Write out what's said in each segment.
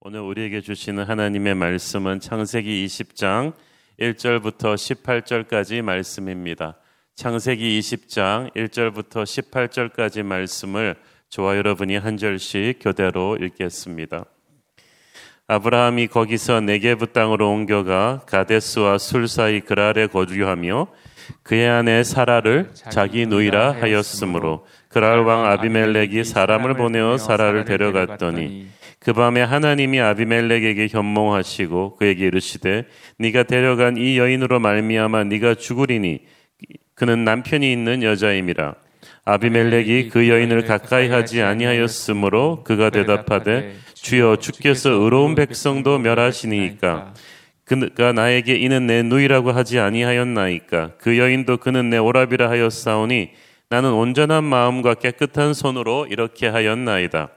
오늘 우리에게 주시는 하나님의 말씀은 창세기 20장 1절부터 18절까지 말씀입니다. 창세기 20장 1절부터 18절까지 말씀을 저와 여러분이 한 절씩 교대로 읽겠습니다. 아브라함이 거기서 네게부 땅으로 옮겨가 가데스와 술 사이 그랄에 거주하며 그의 아내 사라를 자기 누이라 하였으므로 그랄 왕 아비멜렉이 사람을 보내어 사라를 데려갔더니 그 밤에 하나님이 아비멜렉에게 현몽하시고 그에게 이르시되 네가 데려간 이 여인으로 말미암아 네가 죽으리니 그는 남편이 있는 여자임이라. 아비멜렉이 그 여인을 가까이 하지 아니하였으므로 그가 대답하되 주여 주께서 의로운 백성도 멸하시니까. 그가 나에게 이는 내 누이라고 하지 아니하였나이까. 그 여인도 그는 내 오랍이라 하였사오니 나는 온전한 마음과 깨끗한 손으로 이렇게 하였나이다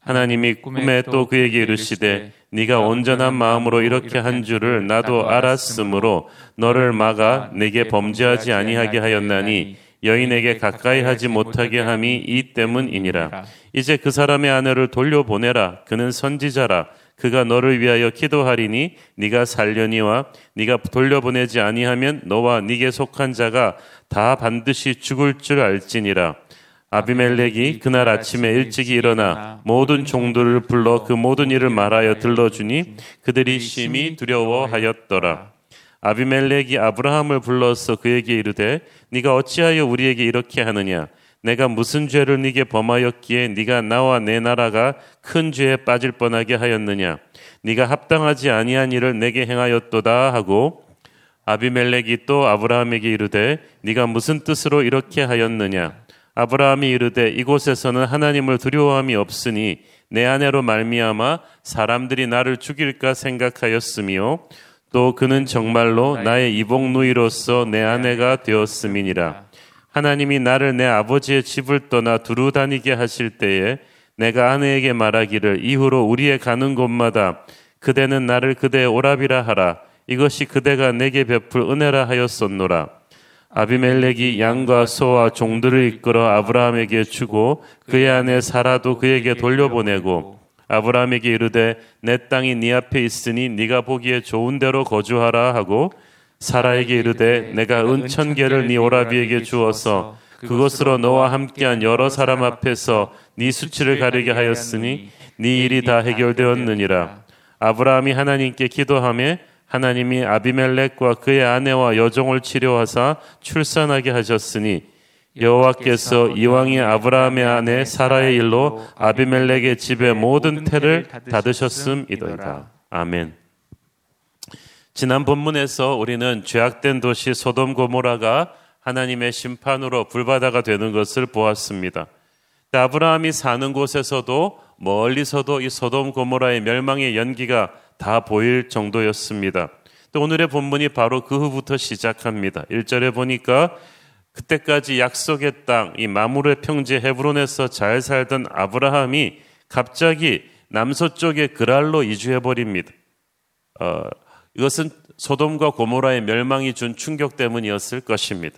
하나님이 꿈에 또 그에게 이르시되 네가 온전한 마음으로 이렇게 한 줄을 나도 알았으므로 너를 막아 내게 범죄하지 아니하게 하였나니 여인에게 가까이 하지 못하게 함이 이 때문이니라. 이제 그 사람의 아내를 돌려보내라. 그는 선지자라. 그가 너를 위하여 기도하리니 네가 살려니와 네가 돌려보내지 아니하면 너와 네게 속한 자가 다 반드시 죽을 줄 알지니라. 아비멜렉이 그날 아침에 일찍이 일어나 모든 종들을 불러 그 모든 일을 말하여 들러주니 그들이 심히 두려워하였더라. 아비멜렉이 아브라함을 불러서 그에게 이르되 네가 어찌하여 우리에게 이렇게 하느냐? 내가 무슨 죄를 네게 범하였기에 네가 나와 내 나라가 큰 죄에 빠질 뻔하게 하였느냐? 네가 합당하지 아니한 일을 내게 행하였도다 하고 아비멜렉이 또 아브라함에게 이르되 네가 무슨 뜻으로 이렇게 하였느냐 아브라함이 이르되 이곳에서는 하나님을 두려워함이 없으니 내 아내로 말미암아 사람들이 나를 죽일까 생각하였으며 또 그는 정말로 나의 이복 누이로서 내 아내가 되었음이니라. 하나님이 나를 내 아버지의 집을 떠나 두루 다니게 하실 때에 내가 아내에게 말하기를 이후로 우리의 가는 곳마다 그대는 나를 그대의 오랍이라 하라. 이것이 그대가 내게 베풀 은혜라 하였었노라 아비멜렉이 양과 소와 종들을 이끌어 아브라함에게 주고 그의 아내 사라도 그에게 돌려보내고 아브라함에게 이르되 내 땅이 네 앞에 있으니 네가 보기에 좋은 대로 거주하라 하고 사라에게 이르되 내가 은 천 개를 네 오라비에게 주어서 그것으로 너와 함께한 여러 사람 앞에서 네 수치를 가리게 하였으니 네 일이 다 해결되었느니라. 아브라함이 하나님께 기도하며 하나님이 아비멜렉과 그의 아내와 여종을 치료하사 출산하게 하셨으니 여호와께서 이왕이 아브라함의 아내 사라의 일로 아비멜렉의 집의 모든 태를 닫으셨음이더이다. 아멘. 지난 본문에서 우리는 죄악된 도시 소돔 고모라가 하나님의 심판으로 불바다가 되는 것을 보았습니다. 아브라함이 사는 곳에서도 멀리서도 이 소돔 고모라의 멸망의 연기가 다 보일 정도였습니다. 또 오늘의 본문이 바로 그 후부터 시작합니다. 1절에 보니까 그때까지 약속의 땅, 이 마물의 평지 헤브론에서 잘 살던 아브라함이 갑자기 남서쪽의 그랄로 이주해 버립니다. 어, 이것은 소돔과 고모라의 멸망이 준 충격 때문이었을 것입니다.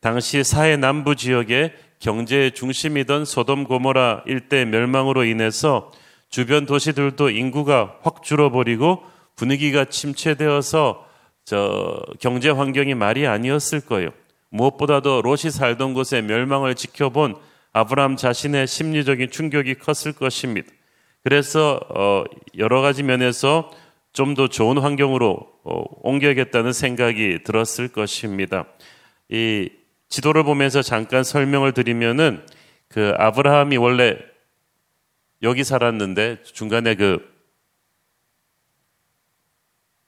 당시 사해 남부 지역의 경제의 중심이던 소돔 고모라 일대 멸망으로 인해서 주변 도시들도 인구가 확 줄어버리고 분위기가 침체되어서 저 경제 환경이 말이 아니었을 거예요. 무엇보다도 롯이 살던 곳의 멸망을 지켜본 아브라함 자신의 심리적인 충격이 컸을 것입니다. 그래서 어 여러 가지 면에서 좀 더 좋은 환경으로 어 옮겨야겠다는 생각이 들었을 것입니다. 이 지도를 보면서 잠깐 설명을 드리면은 그 아브라함이 원래 여기 살았는데 중간에 그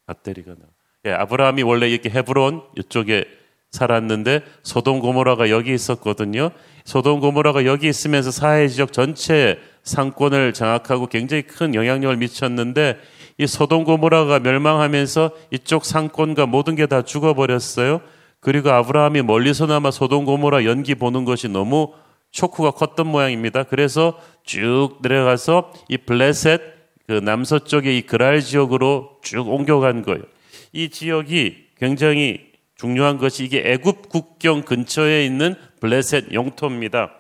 아테리가 나. 예, 아브라함이 원래 이렇게 헤브론 이쪽에 살았는데 소돔 고모라가 여기 있었거든요. 소돔 고모라가 여기 있으면서 사회 지역 전체 상권을 장악하고 굉장히 큰 영향력을 미쳤는데 이 소돔 고모라가 멸망하면서 이쪽 상권과 모든 게 다 죽어버렸어요. 그리고 아브라함이 멀리서나마 소돔 고모라 연기 보는 것이 너무 쇼크가 컸던 모양입니다. 그래서 쭉 내려가서 이 블레셋 그 남서쪽의 이 그랄 지역으로 쭉 옮겨간 거예요. 이 지역이 굉장히 중요한 것이 이게 애굽 국경 근처에 있는 블레셋 영토입니다.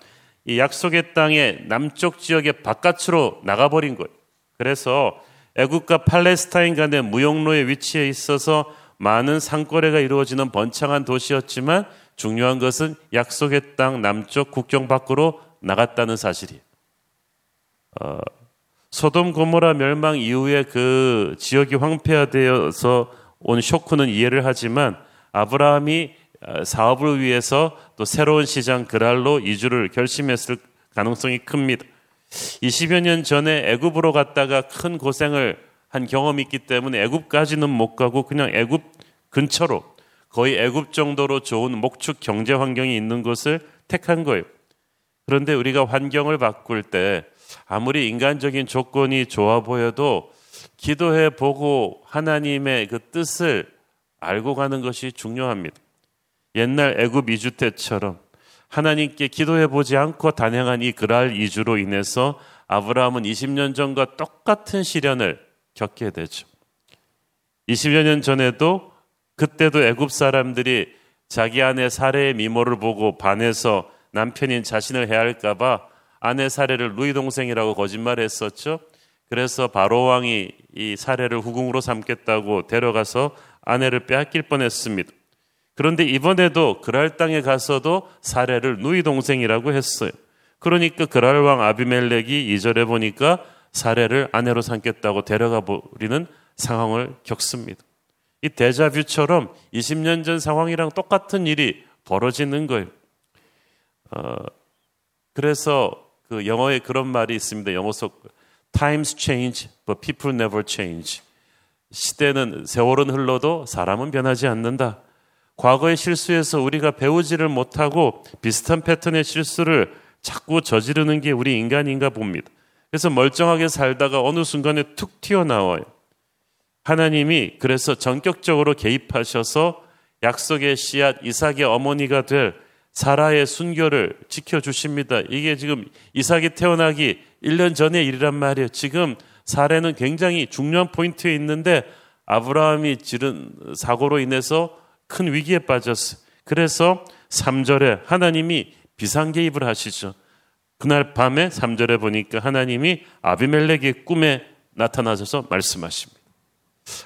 이 약속의 땅의 남쪽 지역의 바깥으로 나가버린 거예요. 그래서 애국과 팔레스타인 간의 무역로의 위치에 있어서 많은 상거래가 이루어지는 번창한 도시였지만 중요한 것은 약속의 땅 남쪽 국경 밖으로 나갔다는 사실이에요. 어, 소돔 고모라 멸망 이후에 그 지역이 황폐화되어서 온 쇼크는 이해를 하지만 아브라함이 어, 사업을 위해서 또 새로운 시장 그랄로 이주를 결심했을 가능성이 큽니다. 20여 년 전에 애굽으로 갔다가 큰 고생을 한 경험이 있기 때문에 애굽까지는 못 가고 그냥 애굽 근처로 거의 애굽 정도로 좋은 목축 경제 환경이 있는 곳을 택한 거예요. 그런데 우리가 환경을 바꿀 때 아무리 인간적인 조건이 좋아 보여도 기도해 보고 하나님의 그 뜻을 알고 가는 것이 중요합니다. 옛날 애굽 이주 때처럼 하나님께 기도해 보지 않고 단행한 이 그랄 이주로 인해서 아브라함은 20년 전과 똑같은 시련을 겪게 되죠. 20여 년 전에도 그때도 애굽 사람들이 자기 아내 사례의 미모를 보고 반해서 남편인 자신을 해할까봐 아내 사례를 누이 동생이라고 거짓말했었죠. 그래서 바로 왕이 이 사례를 후궁으로 삼겠다고 데려가서 아내를 빼앗길 뻔했습니다. 그런데 이번에도 그랄 땅에 가서도 사례를 누이 동생이라고 했어요. 그러니까 그랄 왕 아비멜렉이 이절에 보니까 사례를 아내로 삼겠다고 데려가 버리는 상황을 겪습니다. 이 데자뷰처럼 20년 전 상황이랑 똑같은 일이 벌어지는 거예요. 어, 그래서 그 영어에 그런 말이 있습니다. 영어 속 Times change, but people never change. 시대는 세월은 흘러도 사람은 변하지 않는다. 과거의 실수에서 우리가 배우지를 못하고 비슷한 패턴의 실수를 자꾸 저지르는 게 우리 인간인가 봅니다. 그래서 멀쩡하게 살다가 어느 순간에 툭 튀어나와요. 하나님이 그래서 전격적으로 개입하셔서 약속의 씨앗 이삭의 어머니가 될 사라의 순교를 지켜주십니다. 이게 지금 이삭이 태어나기 1년 전의 일이란 말이에요. 지금 사례는 굉장히 중요한 포인트에 있는데 아브라함이 지른 사고로 인해서 큰 위기에 빠졌어요. 그래서 3절에 하나님이 비상 개입을 하시죠. 그날 밤에 3절에 보니까 하나님이 아비멜렉의 꿈에 나타나셔서 말씀하십니다.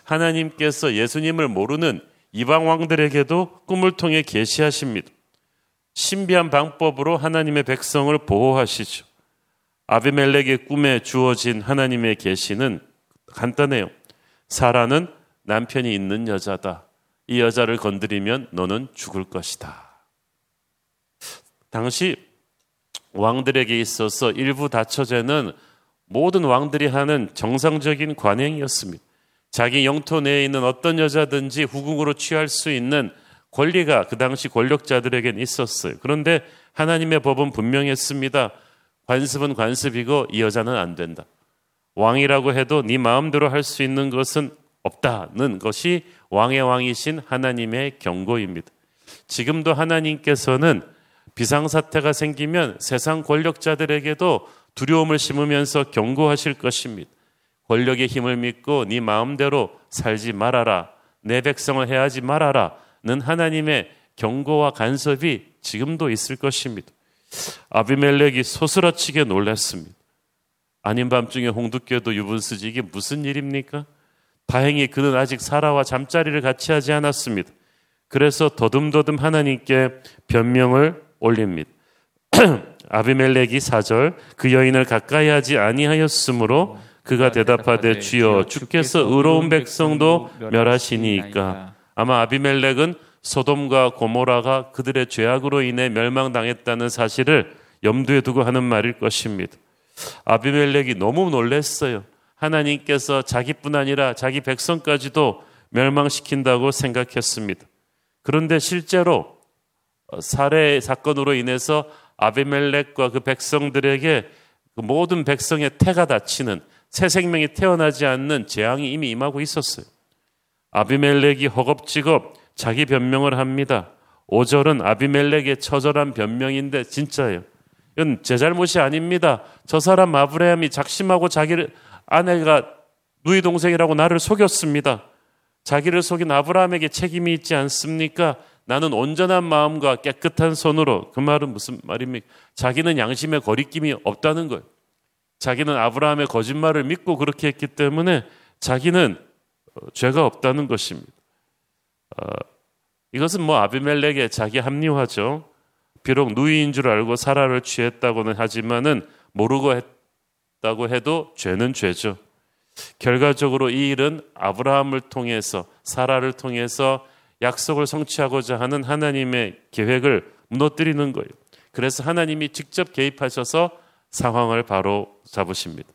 하나님께서 예수님을 모르는 이방 왕들에게도 꿈을 통해 계시하십니다. 신비한 방법으로 하나님의 백성을 보호하시죠. 아비멜렉의 꿈에 주어진 하나님의 계시는 간단해요. 사라는 남편이 있는 여자다. 이 여자를 건드리면 너는 죽을 것이다. 당시 왕들에게 있어서 일부 다처제는 모든 왕들이 하는 정상적인 관행이었습니다. 자기 영토 내에 있는 어떤 여자든지 후궁으로 취할 수 있는 권리가 그 당시 권력자들에겐 있었어요. 그런데 하나님의 법은 분명했습니다. 관습은 관습이고 이 여자는 안 된다. 왕이라고 해도 네 마음대로 할 수 있는 것은 없다는 것이 왕의 왕이신 하나님의 경고입니다. 지금도 하나님께서는 비상사태가 생기면 세상 권력자들에게도 두려움을 심으면서 경고하실 것입니다. 권력의 힘을 믿고 네 마음대로 살지 말아라. 내 백성을 해하지 말아라. 는 하나님의 경고와 간섭이 지금도 있을 것입니다. 아비멜렉이 소스라치게 놀랐습니다. 아닌 밤중에 홍두깨도 유분수지 이게 무슨 일입니까? 다행히 그는 아직 사라와 잠자리를 같이 하지 않았습니다. 그래서 더듬더듬 하나님께 변명을 올립니다. 아비멜렉이 사절 그 여인을 가까이 하지 아니하였으므로 그가 대답하되 주여 주께서 의로운 백성도 멸하시니까 아마 아비멜렉은 소돔과 고모라가 그들의 죄악으로 인해 멸망당했다는 사실을 염두에 두고 하는 말일 것입니다. 아비멜렉이 너무 놀랐어요. 하나님께서 자기뿐 아니라 자기 백성까지도 멸망시킨다고 생각했습니다. 그런데 실제로 살해 사건으로 인해서 아비멜렉과 그 백성들에게 그 모든 백성의 태가 다치는 새 생명이 태어나지 않는 재앙이 이미 임하고 있었어요. 아비멜렉이 허겁지겁 자기 변명을 합니다. 5절은 아비멜렉의 처절한 변명인데 진짜예요. 이건 제 잘못이 아닙니다. 저 사람 아브라함이 작심하고 자기를 아내가 누이 동생이라고 나를 속였습니다. 자기를 속인 아브라함에게 책임이 있지 않습니까? 나는 온전한 마음과 깨끗한 손으로 그 말은 무슨 말입니까? 자기는 양심의 거리낌이 없다는 거예요. 자기는 아브라함의 거짓말을 믿고 그렇게 했기 때문에 자기는 죄가 없다는 것입니다. 어, 이것은 뭐 아비멜렉의 자기 합리화죠. 비록 누이인 줄 알고 사라를 취했다고는 하지만은 모르고 했다고 해도 죄는 죄죠. 결과적으로 이 일은 아브라함을 통해서 사라를 통해서 약속을 성취하고자 하는 하나님의 계획을 무너뜨리는 거예요. 그래서 하나님이 직접 개입하셔서 상황을 바로 잡으십니다.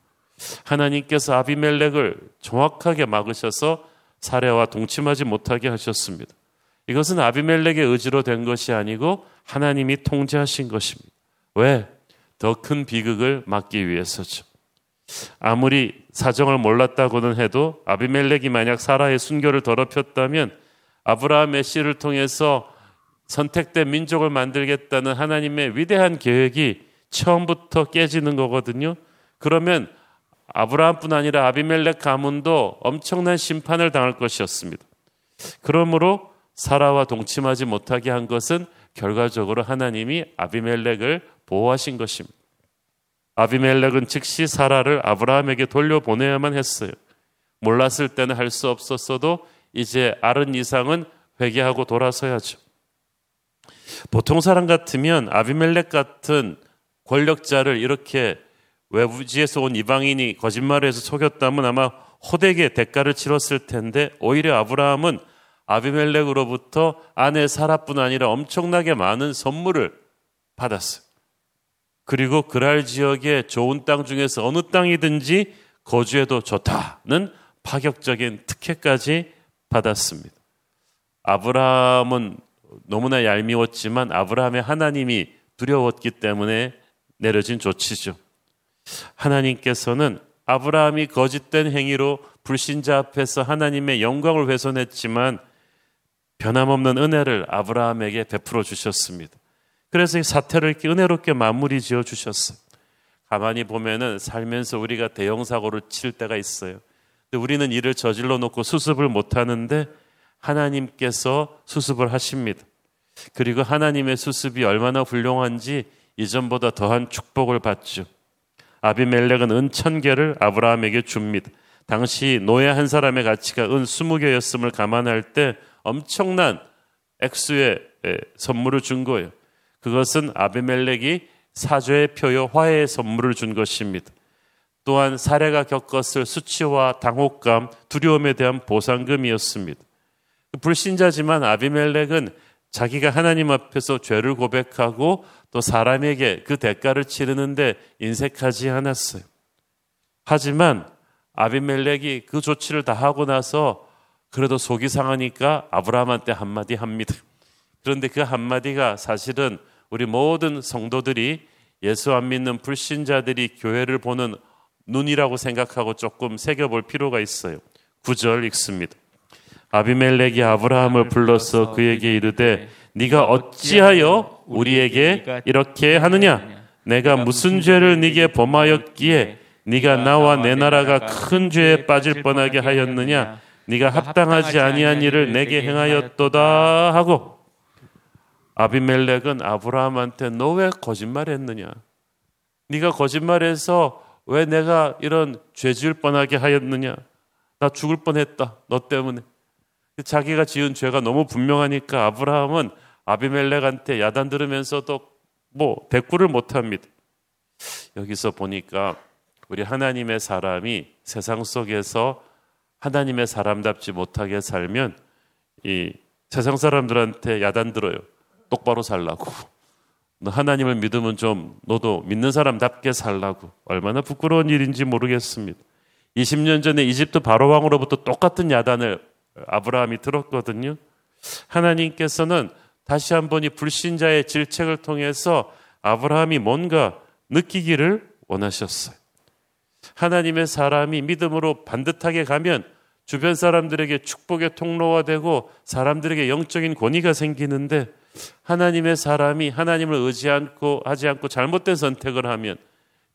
하나님께서 아비멜렉을 정확하게 막으셔서 사례와 동침하지 못하게 하셨습니다. 이것은 아비멜렉의 의지로 된 것이 아니고 하나님이 통제하신 것입니다. 왜? 더 큰 비극을 막기 위해서죠. 아무리 사정을 몰랐다고는 해도 아비멜렉이 만약 사라의 순교를 더럽혔다면 아브라함의 씨를 통해서 선택된 민족을 만들겠다는 하나님의 위대한 계획이 처음부터 깨지는 거거든요. 그러면 아브라함뿐 아니라 아비멜렉 가문도 엄청난 심판을 당할 것이었습니다. 그러므로 사라와 동침하지 못하게 한 것은 결과적으로 하나님이 아비멜렉을 보호하신 것입니다. 아비멜렉은 즉시 사라를 아브라함에게 돌려보내야만 했어요. 몰랐을 때는 할 수 없었어도 이제 아른 이상은 회개하고 돌아서야죠. 보통 사람 같으면 아비멜렉 같은 권력자를 이렇게 외부지에서 온 이방인이 거짓말을 해서 속였다면 아마 호되게 대가를 치렀을 텐데 오히려 아브라함은 아비멜렉으로부터 아내 사라뿐 아니라 엄청나게 많은 선물을 받았어요. 그리고 그랄 지역의 좋은 땅 중에서 어느 땅이든지 거주해도 좋다는 파격적인 특혜까지 받았습니다. 아브라함은 너무나 얄미웠지만 아브라함의 하나님이 두려웠기 때문에 내려진 조치죠. 하나님께서는 아브라함이 거짓된 행위로 불신자 앞에서 하나님의 영광을 훼손했지만 변함없는 은혜를 아브라함에게 베풀어 주셨습니다. 그래서 이 사태를 이렇게 은혜롭게 마무리 지어 주셨어요. 가만히 보면은 살면서 우리가 대형 사고를 칠 때가 있어요. 근데 우리는 일을 저질러 놓고 수습을 못 하는데 하나님께서 수습을 하십니다. 그리고 하나님의 수습이 얼마나 훌륭한지 이전보다 더한 축복을 받죠. 아비멜렉은 은 천 개를 아브라함에게 줍니다. 당시 노예 한 사람의 가치가 은 20개였음을 감안할 때 엄청난 액수의 선물을 준 거예요. 그것은 아비멜렉이 사죄의 표요 화해의 선물을 준 것입니다. 또한 사례가 겪었을 수치와 당혹감, 두려움에 대한 보상금이었습니다. 불신자지만 아비멜렉은 자기가 하나님 앞에서 죄를 고백하고 또 사람에게 그 대가를 치르는데 인색하지 않았어요. 하지만 아비멜렉이 그 조치를 다 하고 나서 그래도 속이 상하니까 아브라함한테 한마디 합니다. 그런데 그 한마디가 사실은 우리 모든 성도들이 예수 안 믿는 불신자들이 교회를 보는 눈이라고 생각하고 조금 새겨볼 필요가 있어요. 구절 읽습니다. 아비멜렉이 아브라함을 불러서 그에게 이르되 네가 어찌하여 우리에게 이렇게 하느냐? 내가 무슨 죄를 네게 범하였기에 네가 나와 내 나라가 큰 죄에 빠질 뻔하게 하였느냐? 네가 합당하지 아니한 일을 내게 행하였도다 하고 아비멜렉은 아브라함한테 너 왜 거짓말했느냐? 네가 거짓말해서 왜 내가 이런 죄 지을 뻔하게 하였느냐? 나 죽을 뻔했다 너 때문에 자기가 지은 죄가 너무 분명하니까 아브라함은 아비멜렉한테 야단 들으면서도 뭐 대꾸를 못 합니다. 여기서 보니까 우리 하나님의 사람이 세상 속에서 하나님의 사람답지 못하게 살면 이 세상 사람들한테 야단 들어요. 똑바로 살라고. 너 하나님을 믿으면 좀 너도 믿는 사람답게 살라고. 얼마나 부끄러운 일인지 모르겠습니다. 20년 전에 이집트 바로 왕으로부터 똑같은 야단을 아브라함이 들었거든요. 하나님께서는 다시 한번 이 불신자의 질책을 통해서 아브라함이 뭔가 느끼기를 원하셨어요. 하나님의 사람이 믿음으로 반듯하게 가면 주변 사람들에게 축복의 통로가 되고 사람들에게 영적인 권위가 생기는데 하나님의 사람이 하나님을 의지 않고 하지 않고 잘못된 선택을 하면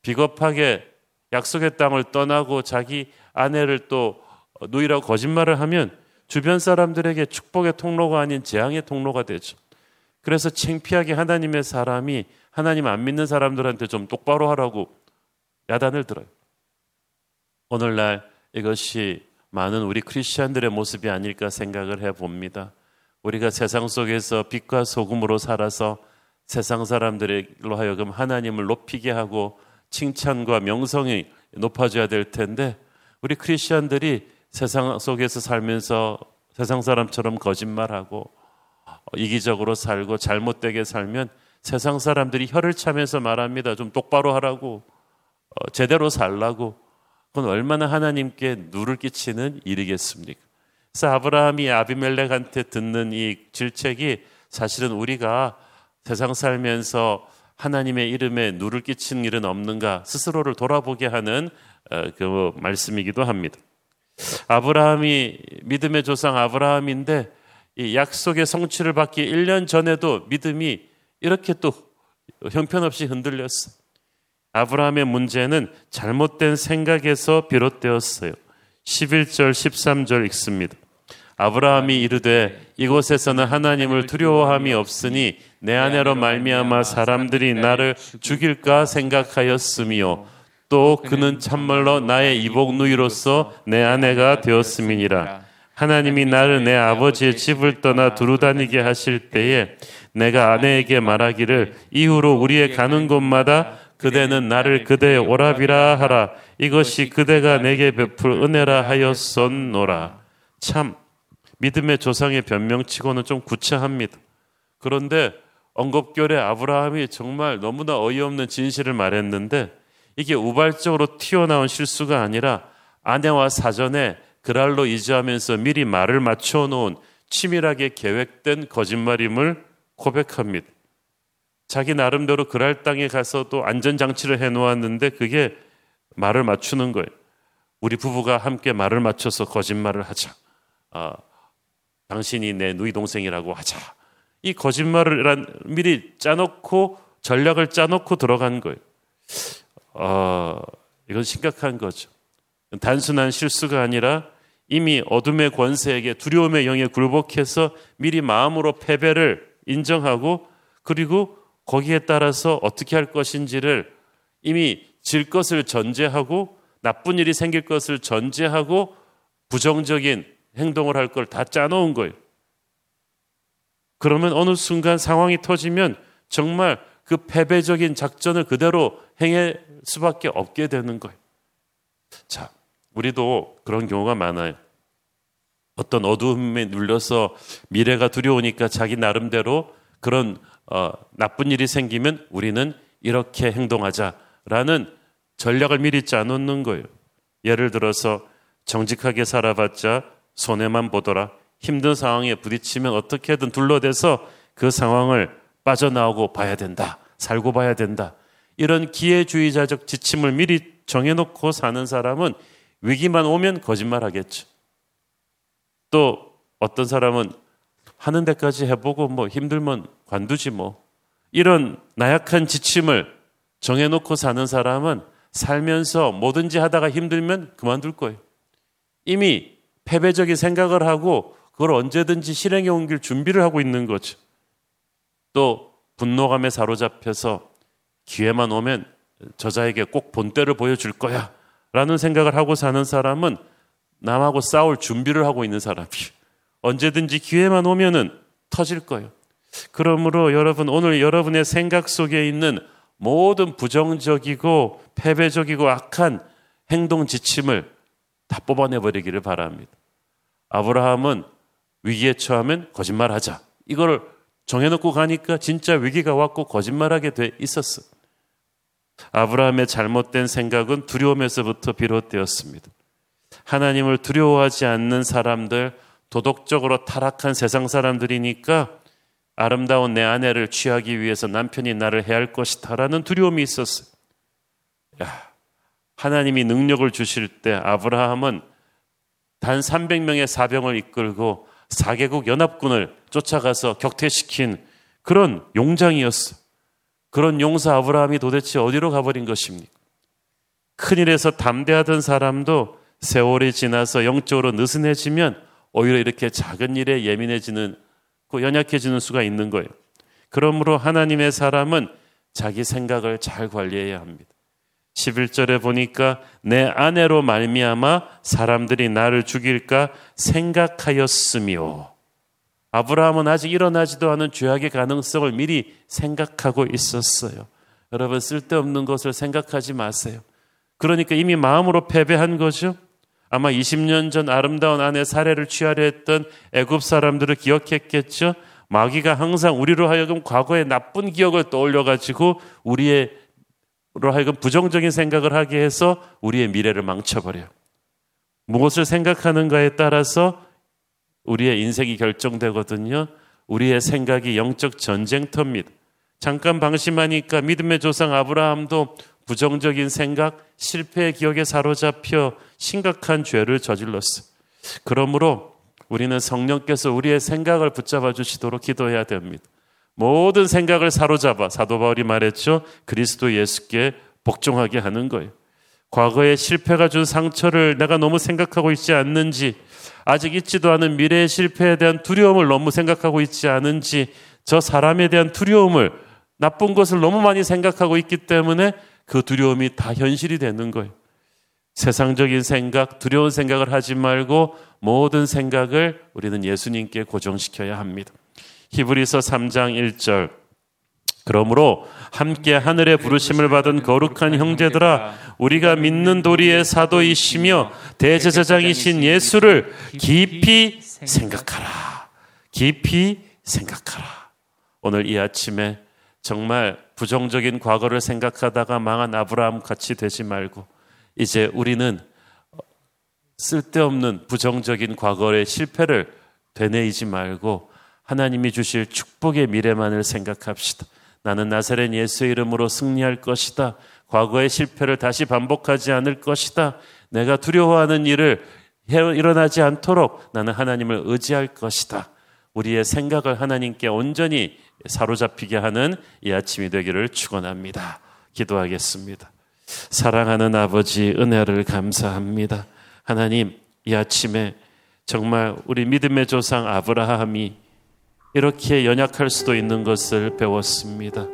비겁하게 약속의 땅을 떠나고 자기 아내를 또 누이라고 거짓말을 하면 주변 사람들에게 축복의 통로가 아닌 재앙의 통로가 되죠. 그래서 창피하게 하나님의 사람이 하나님 안 믿는 사람들한테 좀 똑바로 하라고 야단을 들어요. 오늘날 이것이 많은 우리 크리스천들의 모습이 아닐까 생각을 해 봅니다. 우리가 세상 속에서 빛과 소금으로 살아서 세상 사람들로 하여금 하나님을 높이게 하고 칭찬과 명성이 높아져야 될 텐데 우리 크리스천들이 세상 속에서 살면서 세상 사람처럼 거짓말하고 이기적으로 살고 잘못되게 살면 세상 사람들이 혀를 차면서 말합니다. 좀 똑바로 하라고 어, 제대로 살라고 그건 얼마나 하나님께 누를 끼치는 일이겠습니까? 그래서 아브라함이 아비멜렉한테 듣는 이 질책이 사실은 우리가 세상 살면서 하나님의 이름에 누를 끼치는 일은 없는가 스스로를 돌아보게 하는 어, 그 말씀이기도 합니다. 아브라함이 믿음의 조상 아브라함인데 이 약속의 성취를 받기 1년 전에도 믿음이 이렇게 또 형편없이 흔들렸어. 아브라함의 문제는 잘못된 생각에서 비롯되었어요. 11절, 13절 읽습니다. 아브라함이 이르되 이곳에서는 하나님을 두려워함이 없으니 내 아내로 말미암아 사람들이 나를 죽일까 생각하였으며 또 그는 참말로 나의 이복 누이로서 내 아내가 되었음이니라. 하나님이 나를 내 아버지의 집을 떠나 두루 다니게 하실 때에 내가 아내에게 말하기를 이후로 우리의 가는 곳마다 그대는 나를 그대의 오랍이라 하라. 이것이 그대가 내게 베풀 은혜라 하였었노라. 참 믿음의 조상의 변명치고는 좀 구차합니다. 그런데 언급결에 아브라함이 정말 너무나 어이없는 진실을 말했는데 이게 우발적으로 튀어나온 실수가 아니라 아내와 사전에 그랄로 이지하면서 미리 말을 맞춰 놓은 치밀하게 계획된 거짓말임을 고백합니다. 자기 나름대로 그랄 땅에 가서 또 안전장치를 해 놓았는데 그게 말을 맞추는 거예요. 우리 부부가 함께 말을 맞춰서 거짓말을 하자. 아, 당신이 내 누이 동생이라고 하자. 이 거짓말을 미리 짜놓고 전략을 짜놓고 들어간 거예요. 어, 이건 심각한 거죠. 단순한 실수가 아니라 이미 어둠의 권세에게 두려움의 영에 굴복해서 미리 마음으로 패배를 인정하고 그리고 거기에 따라서 어떻게 할 것인지를 이미 질 것을 전제하고 나쁜 일이 생길 것을 전제하고 부정적인 행동을 할 걸 다 짜놓은 거예요. 그러면 어느 순간 상황이 터지면 정말 그 패배적인 작전을 그대로 행할 수밖에 없게 되는 거예요. 자, 우리도 그런 경우가 많아요. 어떤 어두움에 눌려서 미래가 두려우니까 자기 나름대로 그런 어, 나쁜 일이 생기면 우리는 이렇게 행동하자라는 전략을 미리 짜놓는 거예요. 예를 들어서 정직하게 살아봤자 손해만 보더라. 힘든 상황에 부딪히면 어떻게든 둘러대서 그 상황을 빠져나오고 봐야 된다. 살고 봐야 된다. 이런 기회주의자적 지침을 미리 정해놓고 사는 사람은 위기만 오면 거짓말 하겠죠. 또 어떤 사람은 하는 데까지 해보고 뭐 힘들면 관두지 뭐. 이런 나약한 지침을 정해놓고 사는 사람은 살면서 뭐든지 하다가 힘들면 그만둘 거예요. 이미 패배적인 생각을 하고 그걸 언제든지 실행에 옮길 준비를 하고 있는 거죠. 또 분노감에 사로잡혀서 기회만 오면 저자에게 꼭 본때를 보여줄 거야. 라는 생각을 하고 사는 사람은 남하고 싸울 준비를 하고 있는 사람이에요. 언제든지 기회만 오면은 터질 거예요. 그러므로 여러분, 오늘 여러분의 생각 속에 있는 모든 부정적이고 패배적이고 악한 행동 지침을 다 뽑아내버리기를 바랍니다. 아브라함은 위기에 처하면 거짓말하자. 이걸 정해놓고 가니까 진짜 위기가 왔고 거짓말하게 돼 있었어. 아브라함의 잘못된 생각은 두려움에서부터 비롯되었습니다. 하나님을 두려워하지 않는 사람들, 도덕적으로 타락한 세상 사람들이니까 아름다운 내 아내를 취하기 위해서 남편이 나를 해할 것이다라는 두려움이 있었어요. 야, 하나님이 능력을 주실 때 아브라함은 단 300명의 사병을 이끌고 4개국 연합군을 쫓아가서 격퇴시킨 그런 용장이었어. 그런 용사 아브라함이 도대체 어디로 가버린 것입니까? 큰일에서 담대하던 사람도 세월이 지나서 영적으로 느슨해지면 오히려 이렇게 작은 일에 예민해지는, 그 연약해지는 수가 있는 거예요. 그러므로 하나님의 사람은 자기 생각을 잘 관리해야 합니다. 11절에 보니까 내 아내로 말미암아 사람들이 나를 죽일까 생각하였으며 아브라함은 아직 일어나지도 않은 죄악의 가능성을 미리 생각하고 있었어요. 여러분 쓸데없는 것을 생각하지 마세요. 그러니까 이미 마음으로 패배한 거죠. 아마 20년 전 아름다운 아내 사례를 취하려 했던 애굽 사람들을 기억했겠죠. 마귀가 항상 우리로 하여금 과거의 나쁜 기억을 떠올려 가지고 우리의 로 하여금 부정적인 생각을 하게 해서 우리의 미래를 망쳐버려요. 무엇을 생각하는가에 따라서 우리의 인생이 결정되거든요. 우리의 생각이 영적 전쟁터입니다. 잠깐 방심하니까 믿음의 조상 아브라함도 부정적인 생각, 실패의 기억에 사로잡혀 심각한 죄를 저질렀어. 그러므로 우리는 성령께서 우리의 생각을 붙잡아 주시도록 기도해야 됩니다. 모든 생각을 사로잡아 사도 바울이 말했죠. 그리스도 예수께 복종하게 하는 거예요. 과거의 실패가 준 상처를 내가 너무 생각하고 있지 않는지, 아직 있지도 않은 미래의 실패에 대한 두려움을 너무 생각하고 있지 않은지, 저 사람에 대한 두려움을 나쁜 것을 너무 많이 생각하고 있기 때문에 그 두려움이 다 현실이 되는 거예요. 세상적인 생각, 두려운 생각을 하지 말고 모든 생각을 우리는 예수님께 고정시켜야 합니다. 히브리서 3장 1절 그러므로 함께 하늘의 부르심을 받은 거룩한 형제들아 우리가 믿는 도리의 사도이시며 대제사장이신 예수를 깊이 생각하라. 깊이 생각하라. 오늘 이 아침에 정말 부정적인 과거를 생각하다가 망한 아브라함 같이 되지 말고 이제 우리는 쓸데없는 부정적인 과거의 실패를 되뇌이지 말고 하나님이 주실 축복의 미래만을 생각합시다. 나는 나사렛 예수의 이름으로 승리할 것이다. 과거의 실패를 다시 반복하지 않을 것이다. 내가 두려워하는 일을 일어나지 않도록 나는 하나님을 의지할 것이다. 우리의 생각을 하나님께 온전히 사로잡히게 하는 이 아침이 되기를 축원합니다. 기도하겠습니다. 사랑하는 아버지 은혜를 감사합니다. 하나님 이 아침에 정말 우리 믿음의 조상 아브라함이 이렇게 연약할 수도 있는 것을 배웠습니다.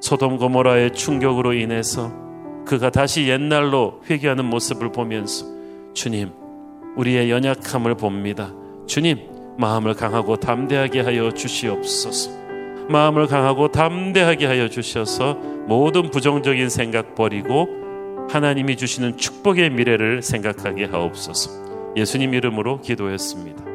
소돔 고모라의 충격으로 인해서 그가 다시 옛날로 회개하는 모습을 보면서 주님, 우리의 연약함을 봅니다. 주님, 마음을 강하고 담대하게 하여 주시옵소서. 마음을 강하고 담대하게 하여 주셔서 모든 부정적인 생각 버리고 하나님이 주시는 축복의 미래를 생각하게 하옵소서. 예수님 이름으로 기도했습니다.